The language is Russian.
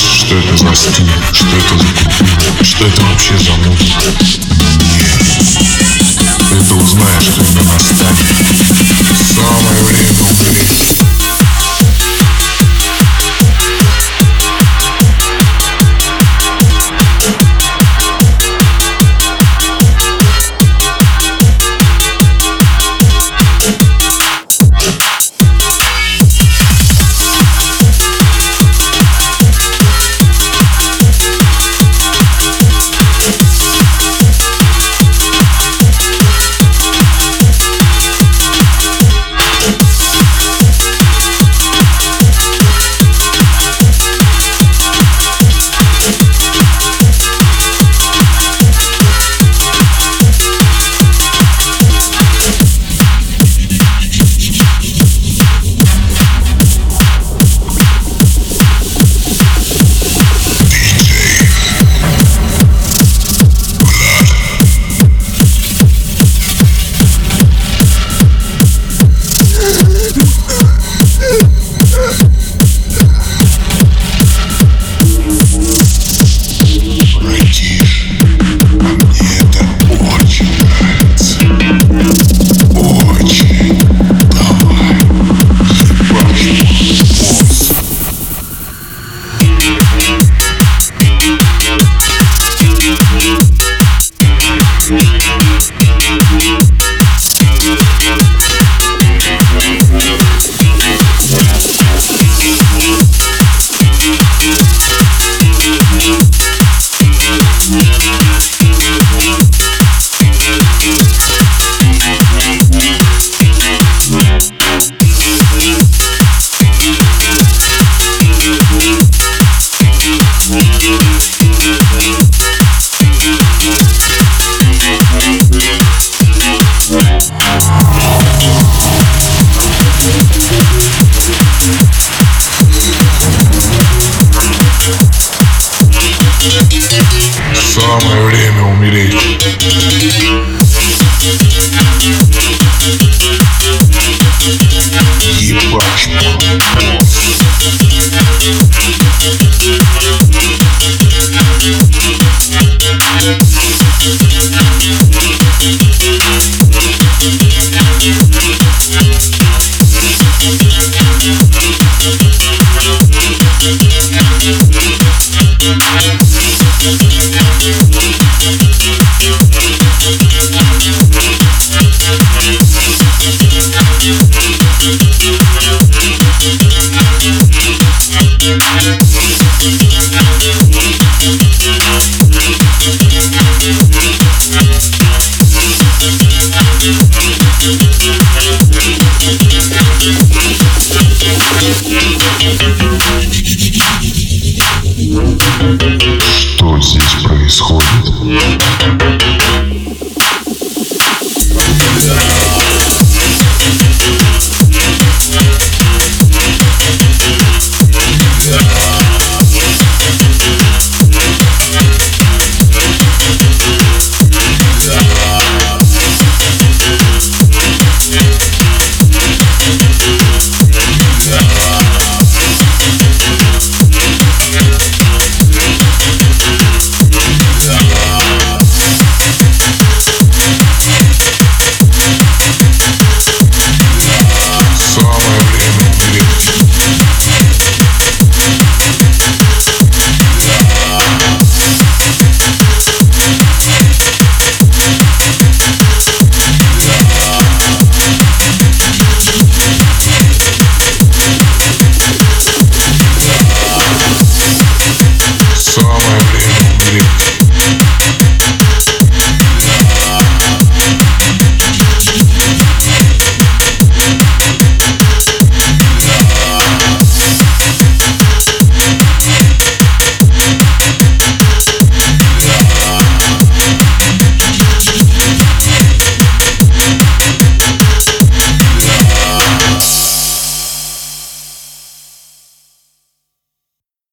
что это за стиль, что это за культура, что это вообще за музыка. Нет, ты это узнаешь, когда настанет. Самое время